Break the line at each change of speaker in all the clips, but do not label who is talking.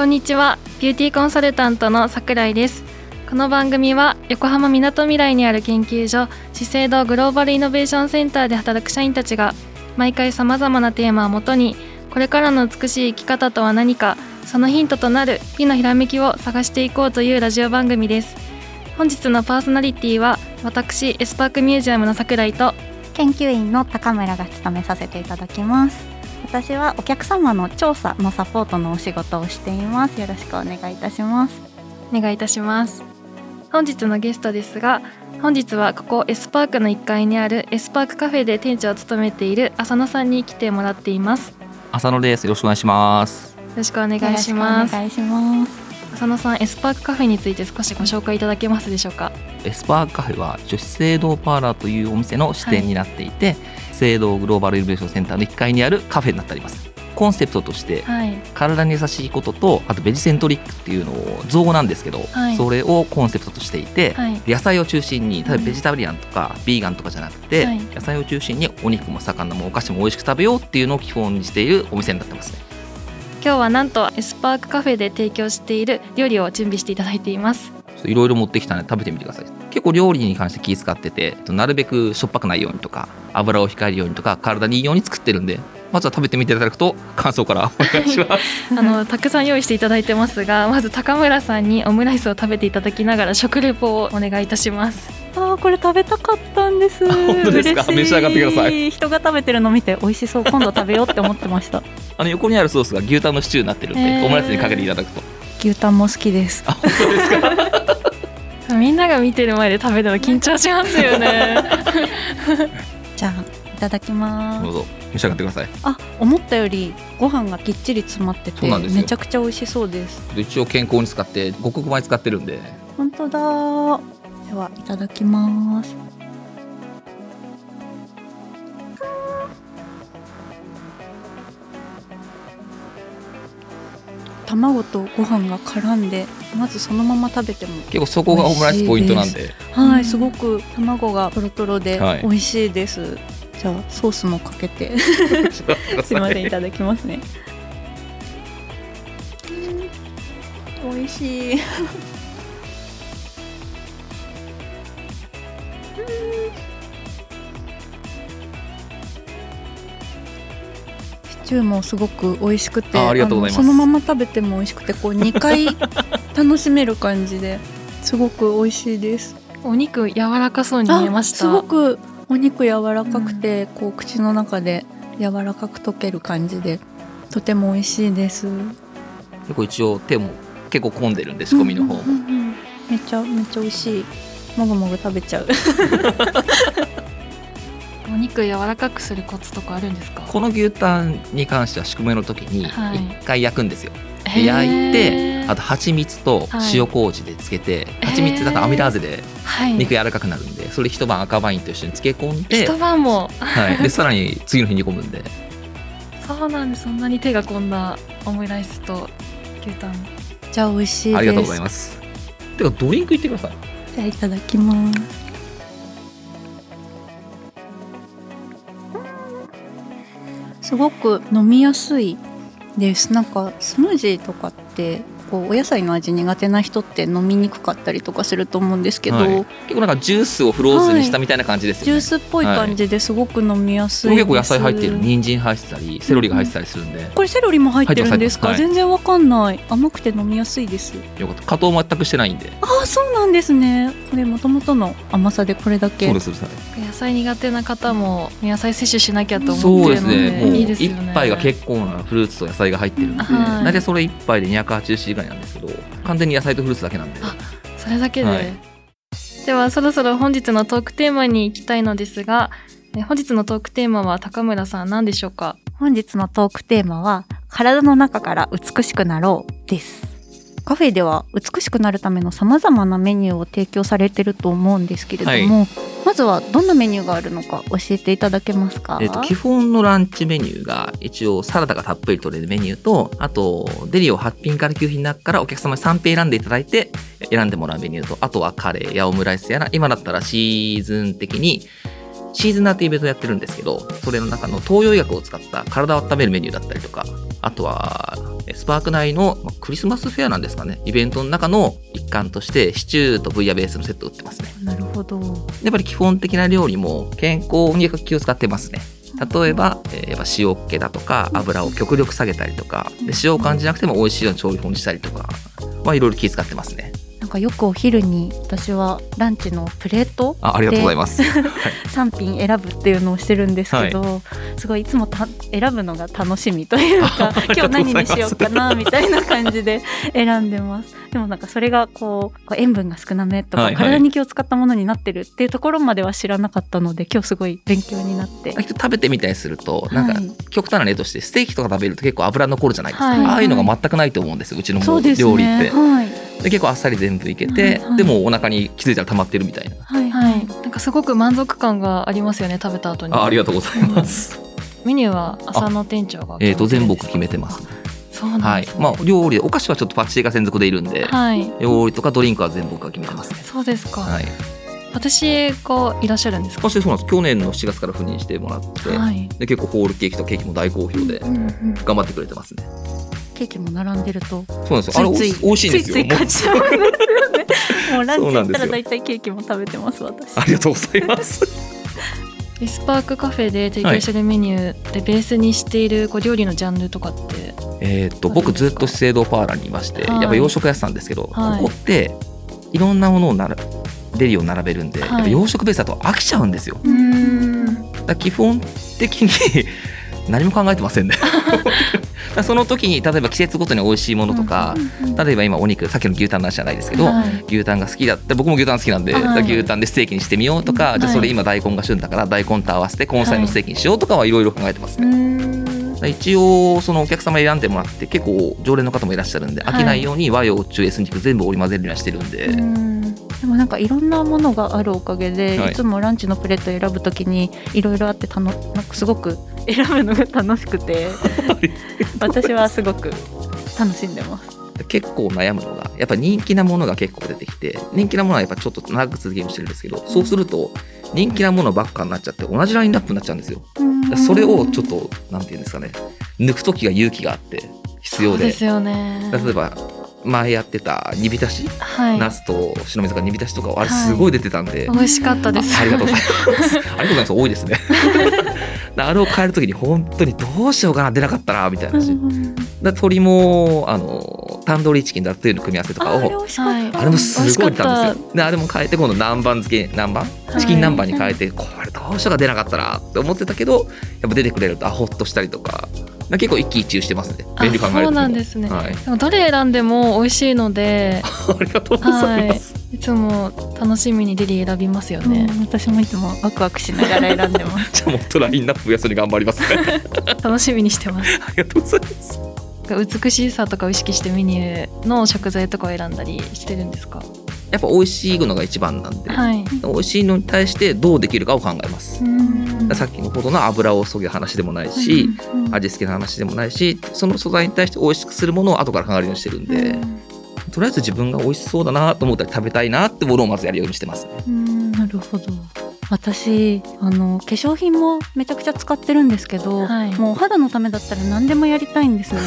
こんにちは。ビューティーコンサルタントの桜井です。この番組は横浜みなとみらいにある研究所資生堂グローバルイノベーションセンターで働く社員たちが毎回さまざまなテーマをもとにこれからの美しい生き方とは何かそのヒントとなる美のひらめきを探していこうというラジオ番組です。本日のパーソナリティは私エスパークミュージアムの桜井と
研究員の高村が務めさせていただきます。私はお客様の調査のサポートのお仕事をしています。よろしくお願いいたします。
お願いいたします本日のゲストですが本日はここ S/PARK の1階にある S/PARK Cafe で店長を務めている浅野さんに来てもらっています。
浅野です。よろしくお願いします。
よろしくお願いします。
お願いします
浅野さん S/PARK Cafe について少しご紹介いただけますでしょうか？
S/PARK Cafe は資生堂パーラーというお店の支店になっていて、はい、生堂グローバルイノベーションセンターの1階にあるカフェになっておりますコンセプトとして、はい、体に優しいこととあと vege-centric っていうのを造語なんですけど、はい、それをコンセプトとしていて、はい、野菜を中心に例えばベジタリアンとかビーガンとかじゃなくて、野菜を中心にお肉も魚もお菓子も美味しく食べようっていうのを基本にしているお店になってますね
今日はなんと S/PARK Cafe で提供している料理を準備していただいています。
いろいろ持ってきたので食べてみてください。結構料理に関して気遣っててなるべくしょっぱくないようにとか油を控えるようにとか体にいいように作ってるんでまずは食べてみていただくと感想から お願いします。
あのたくさん用意していただいてますがまず高村さんにオムライスを食べていただきながら食レポをお願いいたします
あこれ食べたかったんです。
本当ですか？召し上がってください。
人が食べてるの見て美味しそう。今度食べようって思ってました。
あの横にあるソースが牛タンのシチューになってるんで、えー、オムライスにかけていただくと。
牛タンも好きです。
あ本当です
か？みんなが見てる前で食べるの緊張しますよね。
じゃあただきます。
どうぞ召し上がってください。
あ思ったよりご飯がきっちり詰まっててめちゃくちゃ美味しそうです。
一応健康に使って五穀米使ってるんで。
本当だではいただきます。卵とご飯が絡んでまずそのまま食べても
結構そこがオムライスポイントなんで。
はいすごく卵がとろとろで美味しいです、はいじゃあソースもかけて。すみませんいただきますね。美味しいシチューもすごく美味しくて
ありがとうござい
ます。そのまま食べても美味しくてこう 2回楽しめる感じです。ごく美味しいです
お肉柔らかそうに見えました。
すごくお肉柔らかくて、こう口の中で柔らかく溶ける感じでとても美味しいです。
結構一応手も結構混んでるんで仕込みの方も、うんうんうん、
めっちゃめっちゃ美味しいもぐもぐ食べちゃう。
お肉柔らかくするコツとかあるんですか？
この牛タンに関しては仕込みの時に一回焼くんですよ、はい焼いてあと蜂蜜と塩麹でつけて、はい、蜂蜜だとアミラーゼで肉柔らかくなるんで、それ一晩赤ワインと一緒に漬け込んで
一晩も、
はい、でさらに次の日煮込むんで。
そうなんです。そんなに手が込んだオムライスと牛タン。
じゃあ美味しい
ありがとうございます。てかドリンクいってください
じゃあいただきます。すごく飲みやすいです。なんかスムージーとかってこうお野菜の味苦手な人って飲みにくかったりとかすると思うんですけど、はい、
結構なんかジュースをフローズにしたみたいな感じですよね、
はい、ジュースっぽい感じですごく飲みやすい
結構野菜入ってる人参入ってたりセロリが入ってたりするんで、
うん、これセロリも入ってるんですか、はい、全然わかんない。甘くて飲みやすいです。
よかった。加糖全くしてないんで。
ああそうなんですね。これもともとの甘さでこれだけ。
そうです
野菜苦手な方も野菜摂取しなきゃと思ってるのでそうですね。もう
一杯が結構なフルーツと野菜が入ってるんで、大体それ一杯で280ぐらいなんですけど完全に野菜とフルーツだけなんで。
それだけで、はい、ではそろそろ本日のトークテーマに行きたいのですが本日のトークテーマは高村さん何でしょうか？
本日のトークテーマは体の中から美しくなろうです。カフェでは美しくなるためのさまざまなメニューを提供されてると思うんですけれども、はい、まずはどんなメニューがあるのか教えていただけますか、
えーと、基本のランチメニューが一応サラダがたっぷり取れるメニューとあとデリを8品から9品の中からお客様に3品選んでいただいて選んでもらうメニューとあとはカレーやオムライスやら今だったらシーズン的にシーズナーってイベントやってるんですけどそれの中の東洋医学を使った体を温めるメニューだったりとかあとはスパーク内のクリスマスフェアなんですかね。イベントの中の一環としてシチューとブイヤベースのセット売ってますね。
なるほど。
やっぱり基本的な料理も健康に気を使ってますね。例えば、えー、やっぱ塩っ気だとか油を極力下げたりとかで塩を感じなくても美味しいように調理法にしたりとかはいろいろ気遣ってますね
かよくお昼に私はランチのプレート
あありがとうございます、
3 品選ぶっていうのをしてるんですけど、はい、すごいいつもた選ぶのが楽しみというか 今日何にしようかなみたいな感じで 選んでます。でもなんかそれがこう塩分が少なめとか、体に気を使ったものになってるっていうところまでは知らなかったので今日すごい勉強になって。
食べてみたりするとなんか極端な例としてステーキとか食べると結構油残るじゃないですか、はい、ああいうのが全くないと思うんですうちの料理って。はいで結構あっさり全部いけて、はいはい、でもお腹に気づいたら溜まってるみたいな、
はいはい、なんかすごく満足感がありますよね食べた後に。
あありがとうございます、
メニューは朝の店長が
えっ、ー、と全部決めてます、
そうなんです、
ね、はい、まあ料理でお菓子はちょっとパチチが専属でいるんで、はい、料理とかドリンクは全部僕が決めてますね。
そうですか。はい。シエがいらっしゃるんですか？
そうなんです。去年の7月から赴任してもらって、はい、で結構ホールケーキとケーキも大好評で頑張ってくれてますね、うん
うんケーキも並んでると。
そうなんですあれ美味しいんですよ。ついつい買っちゃうんです
よね。もうランチ行ったら大体ケーキも食べてます私。
ありがとうございます。
S/PARK Cafe で提供してるメニューでベースにしているこう料理のジャンルとかって
えー、っと僕ずっと資生堂パーラーにいまして、はい、やっぱ洋食屋さんですけど、はい、ここっていろんなものをならデリを並べるんで、はい、やっぱ洋食ベースだと飽きちゃうんですよ。だ基本的に 何も考えてませんねその時に例えば季節ごとに美味しいものとか、例えば今お肉さっきの牛タンの話じゃないですけど、はい、牛タンが好きだって僕も牛タン好きなんで、はい、牛タンでステーキにしてみようとか、じゃあそれ今大根が旬だから大根と合わせて根菜のステーキにしようとかはい。ろいろ考えてます。ね。一応そのお客様選んでもらって結構常連の方もいらっしゃるんで飽きないように和洋中エスニック全部織り交ぜるようにしてるんで。
なんかいろんなものがあるおかげで、はい、いつもランチのプレート選ぶときにいろいろあってたのなんかすごく選ぶのが楽しくて私はすごく楽しんでます。
結構悩むのがやっぱ人気なものが結構出てきて人気なものはやっぱちょっと長く続けようとしてるんですけどそうすると人気なものばっかになっちゃって同じラインナップになっちゃうんですよ。それをちょっとなんていうんですかね抜く時が勇気があって必要で。
ですよね。
例えば前やってた煮浸し、はい、ナスと白水が煮浸しとかあれすごい出てたんで、
はい、美味しかったです。
ありがとうございます。ありがとうございます。多いですね。あれを変える時に本当にどうしようかな出なかったらみたいな話、鶏もあのタンドリーチキンだっていうの組み合わせとかをあれもすごい出たんですよ。であれも変えて今度南蛮漬け南蛮？チキン南蛮に変えて、これどうしようか出なかったらって思ってたけどやっぱ出てくれるとあほっとしたりとか結構一喜一憂してますね。便利考える
そうなんですね、はい、でもどれ選んでも美味しいので。
ありがとうございます、
はい、いつも楽しみにデリ選びますよね、
私もいつもワクワクしながら選んでます。
じゃあもっとラインナップ増やすに頑張りますね。
楽しみにしてます。
ありがとうございます。
美しさとかを意識してメニューの食材とかを選んだりしてるんですか？
やっぱ美味しいのが一番なんで、はい、美味しいのに対してどうできるかを考えます。さっきのほどの油をそぎる話でもないし、味付けの話でもないしその素材に対して美味しくするものを後から考えるようにしてるんで、とりあえず自分が美味しそうだなと思ったり食べたいなってものをまずやるようにしてます、ね、
なるほど。私あの化粧品もめちゃくちゃ使ってるんですけど、はい、もうお肌のためだったら何でもやりたいんですね。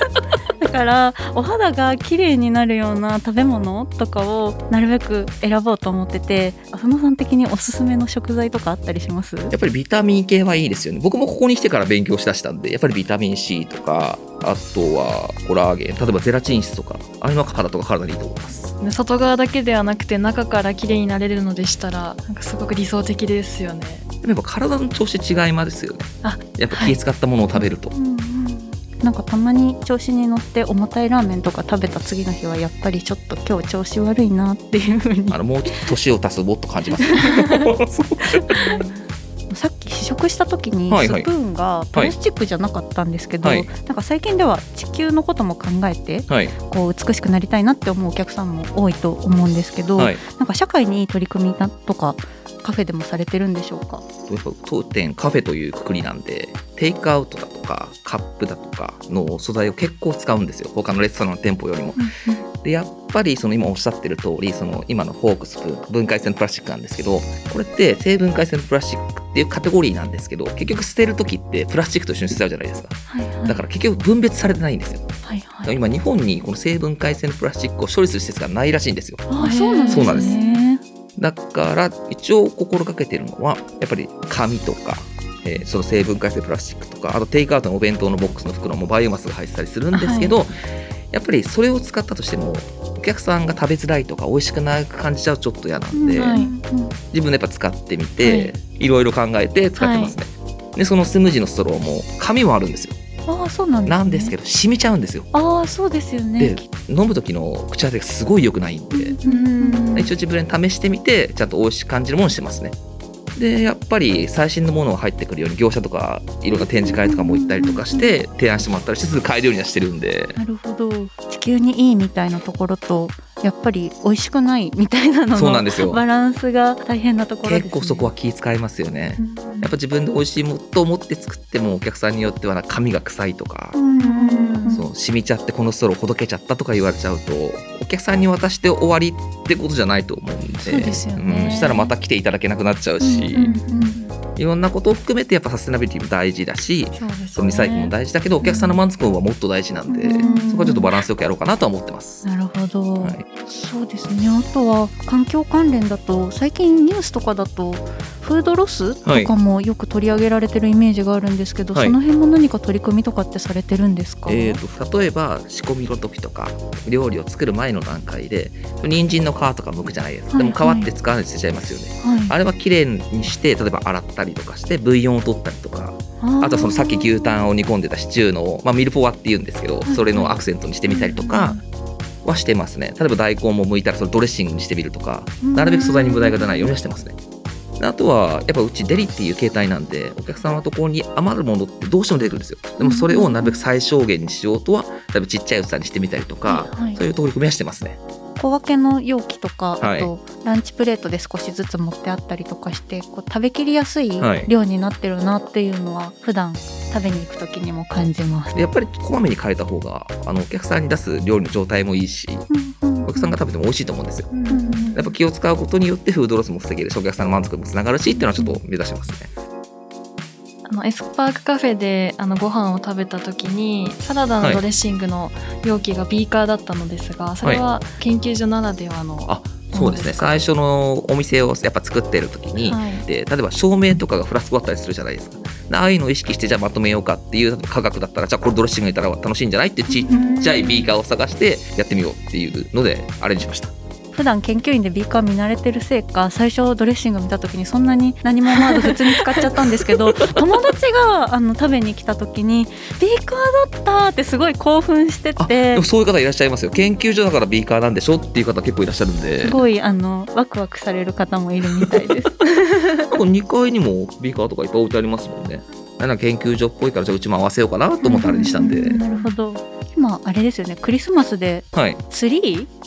だ からお肌が綺麗になるような食べ物とかをなるべく選ぼうと思ってて浅野さん的におすすめの食材とかあったりします？
やっぱりビタミン系はいいですよね。僕もここに来てから勉強しだしたんでやっぱりビタミン C とかあとはコラーゲン例えばゼラチン質とかああいうのは肌とか体にいいと思います。
外側だけではなくて中から綺麗になれるのでしたらなんかすごく理想的ですよね。
やっぱ体の調子違いますよね。あやっぱ気使ったものを食べると、はい。うん
なんかたまに調子に乗って重たいラーメンとか食べた次の日はやっぱりちょっと今日調子悪いなっていうふうに。
あのもうちょっと年を足すもっと感じます、
さっき試食した時にスプーンがプラスチックじゃなかったんですけど、はい。はい、なんか最近では地球のことも考えて、はい、こう美しくなりたいなって思うお客さんも多いと思うんですけど、なんか社会に取り組みだとかカフェでもされてるんでしょうか？
当店カフェというくくりなんでテイクアウトだとかカップだとかの素材を結構使うんですよ。他のレストランの店舗よりも。でやっぱりその今おっしゃってる通りその今のフォークスプーン分解性のプラスチックなんですけどこれって成分解性のプラスチックっっていうカテゴリーなんですけど結局捨てる時ってプラスチックと一緒に捨てちゃうじゃないですか、はいはい、だから結局分別されてないんですよ、はいはい、今日本にこの成分解性のプラスチックを処理する施設がないらしいんですよ。
あそうなんですね。
だから一応心がけてるのはやっぱり紙とかえー、その成分解性プラスチックとかあとテイクアウトのお弁当のボックスの袋もバイオマスが入ってたりするんですけど、はい、やっぱりそれを使ったとしてもお客さんが食べづらいとか美味しくなく感じちゃうちょっと嫌なんで、はい、自分でやっぱ使ってみて、はい、いろいろ考えて使ってますね。でそのスムージーのストローも紙もあるんですよ。
あそうなんです、
ね、なんですけど染みちゃうんですよ。
ああそうですよね。
で飲む時の口当てがすごい良くないんで、ん一応自分で試してみてちゃんと美味しく感じるものにしてますね。でやっぱり最新のものが入ってくるように業者とかいろんな展示会とかも行ったりとかして提案してもらったりしてすぐ買えるようにはしてるんで。
なるほど。地球にいいみたいなところとやっぱり美味しくないみたいなののバランスが大変なところ、ね、
結構そこは気遣いますよね、うん、やっぱ自分で美味しいもと思って作ってもお客さんによっては髪が臭いとか、うん、そう染みちゃってこのストローほどけちゃったとか言われちゃうとお客さんに渡して終わりってことじゃないと思うんで
そうですよね、
うん、したらまた来ていただけなくなっちゃうし、うんうんうんいろんなことを含めてやっぱサステナビリティも大事だしそ、ね,、のリサイクルも大事だけどお客さんの満足度はもっと大事なんで、うん、そこはちょっとバランスよくやろうかなとは思ってます。
なるほど、はい、そうですね。あとは環境関連だと最近ニュースとかだとフードロスとかもよく取り上げられてるイメージがあるんですけど、はい、その辺も何か取り組みとかってされてるんですか、
えーと、例えば仕込みの時とか料理を作る前の段階で人参の皮とか剥くじゃないですか、はいはい、でも皮って使わないで捨てちゃいますよね、はい、あれはきれいにして例えば洗ったりとかしてブイヨンを取ったりとかあとそのさっき牛タンを煮込んでたシチューの、まあ、ミルポワっていうんですけどそれのアクセントにしてみたりとか、はしてますね。例えば大根も剥いたらそれドレッシングにしてみるとかなるべく素材に無駄が出ないようにはしてますね。あとはやっぱうちデリっていう形態なんでお客様のところに余るものってどうしても出てくるんですよ。でもそれをなるべく最小限にしようとは例えばちっちゃい器にしてみたりとか、はいはい、そういう取り組みはしてますね。
小分けの容器とか、あとランチプレートで少しずつ持ってあったりとかしてこう食べきりやすい量になってるなっていうのは普段食べに行く時にも感じます、
やっぱりこまめに変えた方があのお客さんに出す料理の状態もいいし、うんうん、お客さんが食べても美味しいと思うんですよ、うんうん、やっぱ気を使うことによってフードロスも防げる。しお客さんの満足にもつながるしっていうのはちょっと目指しますね。
あの S/PARK Cafe であのご飯を食べた時にサラダのドレッシングの容器がビーカーだったのですが、それは研究所ならではの、
あそうですね。最初のお店をやっぱ作ってる時に、はい、で例えば照明とかがフラスコだったりするじゃないですか。ああいうのを意識してじゃあまとめようかっていう科学だったらじゃあこれドレッシング入れたら楽しいんじゃない？ってちっちゃいビーカーを探してやってみようっていうのでアレンジしました。
普段研究員でビーカー見慣れてるせいか最初ドレッシング見た時にそんなに何も思わず普通に使っちゃったんですけど 友達があの食べに来た時にビーカーだったってすごい興奮してて
そういう方いらっしゃいますよ。研究所だからビーカーなんでしょっていう方結構いらっしゃるんで。す
ごいあのワクワクされる方もいるみたいです。
2階にもビーカーとかいっぱい置いてありますもんね。なんか研究所っぽいからじゃあうちも合わせようかなと思ってあれにしたんで、
なるほど。今あれですよね。クリスマスでツリー、
あ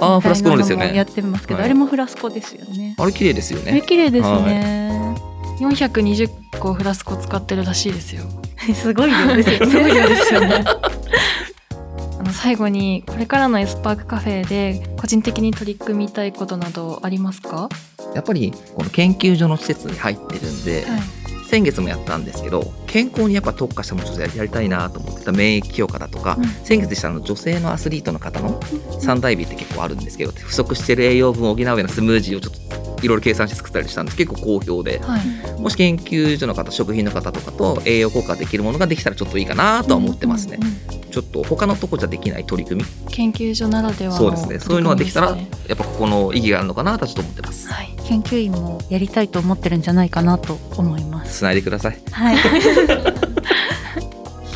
あフラスコですよね。
やってますけど、はい、あれもフラスコですよね。
あれ綺麗ですよね。あ
れ綺麗ですね、
四百二十個フラスコ使ってるらしいですよ。
すごい量ですよね。すごい量ですよね。
あの最後にこれからの S/PARK Cafe で個人的に取り組みたいことなどありますか？
やっぱりこの研究所の施設に入ってるんで、はい先月もやったんですけど健康にやっぱ特化したものをやりたいなと思ってた免疫強化だとか、うん、先月でしたの女性のアスリートの方の三大美って結構あるんですけど不足してる栄養分を補うようなスムージーをちょっといろいろ計算して作ったりしたんです。結構好評で、はい、もし研究所の方食品の方とかと栄養効果できるものができたらちょっといいかなとは思ってますね。うんうんうん、ちょっと他のとこじゃできない取り組み。
研究所ならでは
そうですね。そういうのができたらやっぱここの意義があるのかなとちょっと思ってます。はい。
研究員もやりたいと思ってるんじゃないかなと思います
つないでください。
はい。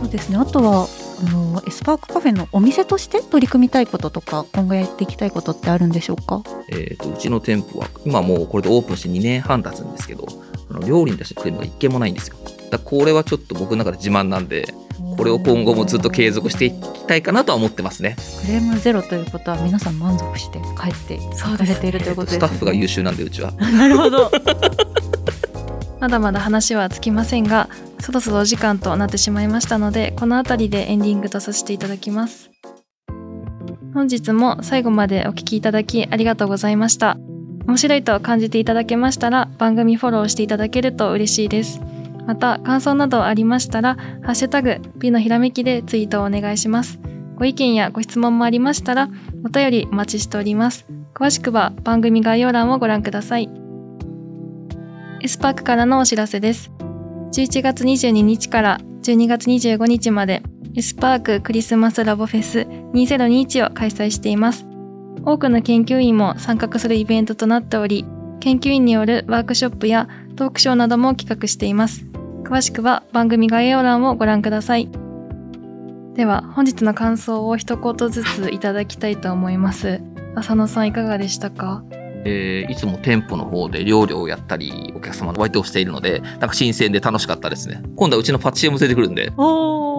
そうですね。あとはあの S/PARK Cafe のお店として取り組みたいこととか今後やっていきたいことってあるんでしょうか？
えーと、うちの店舗は今もうこれでオープンして2年半経つんですけど料理に出してクレームが一件もないんですよ。だこれはちょっと僕の中で自慢なんでこれを今後もずっと継続していきたいかなとは思ってますね。
クレームゼロということは皆さん満足して帰ってされているということです、ね、ス
タッフが優秀なんでうちは。
なるほど
まだまだ話はつきませんがそろそろお時間となってしまいましたのでこの辺りでエンディングとさせていただきます本日も最後までお聴きいただきありがとうございました面白いと感じていただけましたら番組フォローしていただけると嬉しいです。また感想などありましたらハッシュタグ美のひらめきでツイートをお願いします。ご意見やご質問もありましたらお便りお待ちしております。詳しくは番組概要欄をご覧ください。エスパークからのお知らせです。11月22日から12月25日までエスパーククリスマスラボフェス2021を開催しています。多くの研究員も参画するイベントとなっており、研究員によるワークショップやトークショーなども企画しています。詳しくは番組概要欄をご覧ください。では本日の感想を一言ずついただきたいと思います。浅野さんいかがでしたか？
えー、いつも店舗の方で料理をやったり、お客様のバイトをしているので、なんか新鮮で楽しかったですね。今度はうちのパティシエも連れてくるんで。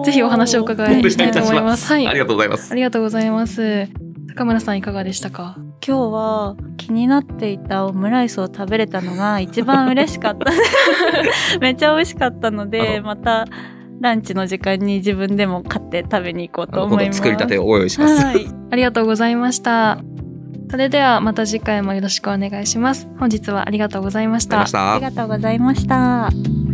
ぜひお話を伺いしたいと思います。
はい。ありがとうございます。
ありがとうございます。高村さんいかがでしたか？
今日は気になっていたオムライスを食べれたのが一番嬉しかった めっちゃ美味しかったのでまたランチの時間に自分でも買って食べに行こうと思います
作りたてをお用意します、はい、
ありがとうございましたそれではまた次回もよろしくお願いします。本日はありがとうございました。
ありがとうございました